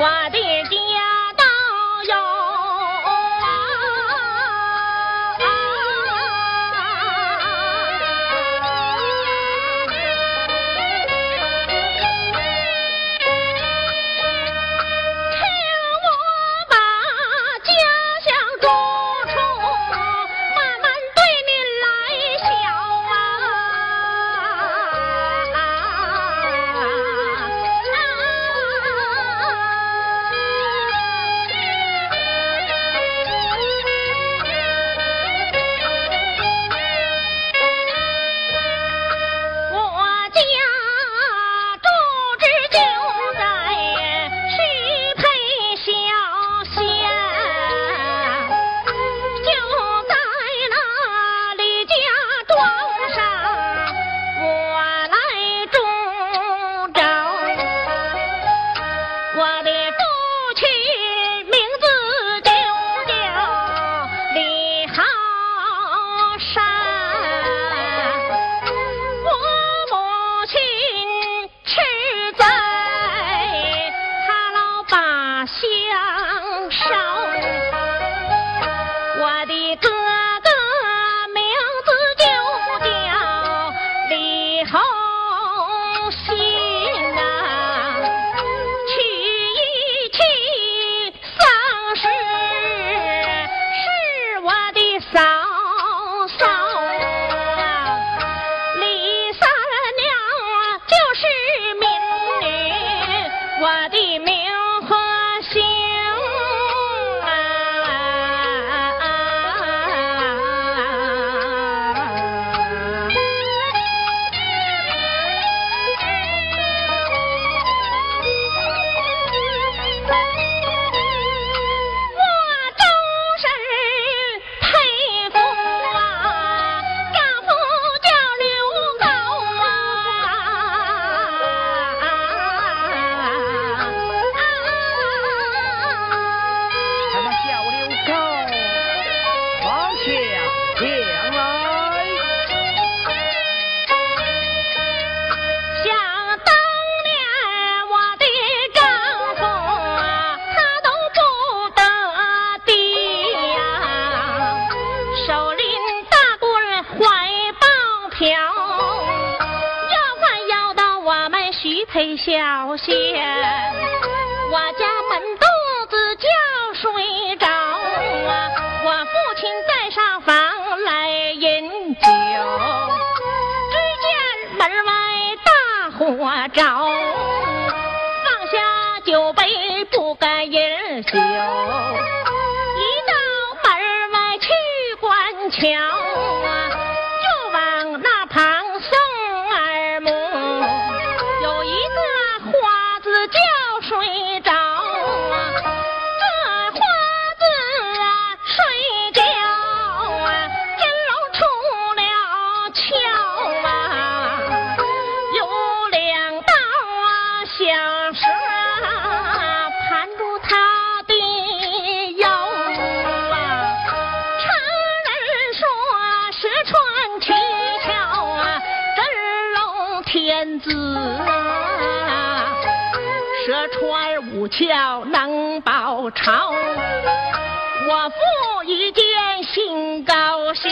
我的。们徐配小仙，我家门肚子叫睡着啊，我父亲在上房来饮酒。只见门外大火着，放下酒杯不敢饮酒，子啊。蛇穿五窍能保朝。我父一见心高兴，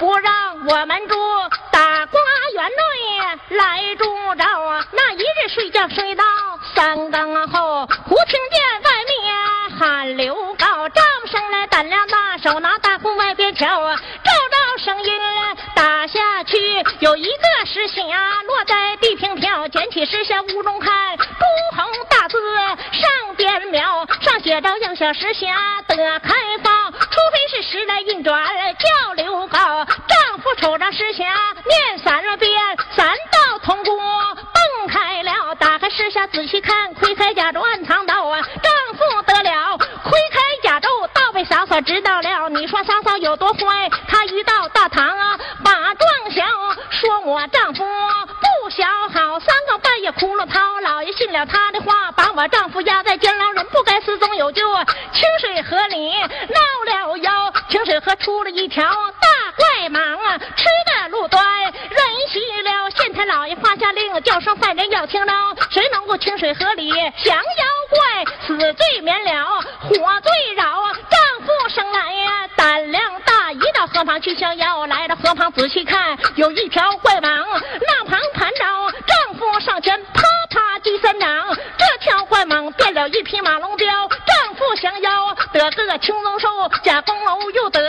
不让我们住，打瓜园内来住着！那一日睡觉睡到三更后，忽听见外面喊刘高，丈生来胆量大，手拿大棍外边瞧啊，照照声音打下去，有一个石匣落在地平条，捡起石匣屋中看，朱红大字上边描，上写着要小石匣得开放，除非是时来运转叫刘高，丈夫瞅着石匣念三遍，三道铜锅蹦开了，打开石匣仔细看，窥开甲胄暗藏刀啊，丈夫得了，窥开甲胄倒被嫂嫂知道了，你说嫂嫂有多坏？她一到大堂啊，把状小，说我丈夫小好，三个半夜哭了掏，老爷信了他的话，把我丈夫压在监牢，人不该失踪有救，清水河里闹了妖，清水河出了一条大怪蟒啊，吃的路端人稀了，县太老爷发下令，叫声犯人要听着，谁能够清水河里降妖怪，死罪免了，火罪饶，丈夫生来呀胆量大，一到河旁去逍遥，来到河旁仔细看，有一条怪蟒，那旁马龙标，丈夫降妖得个青龙寿，假风楼又得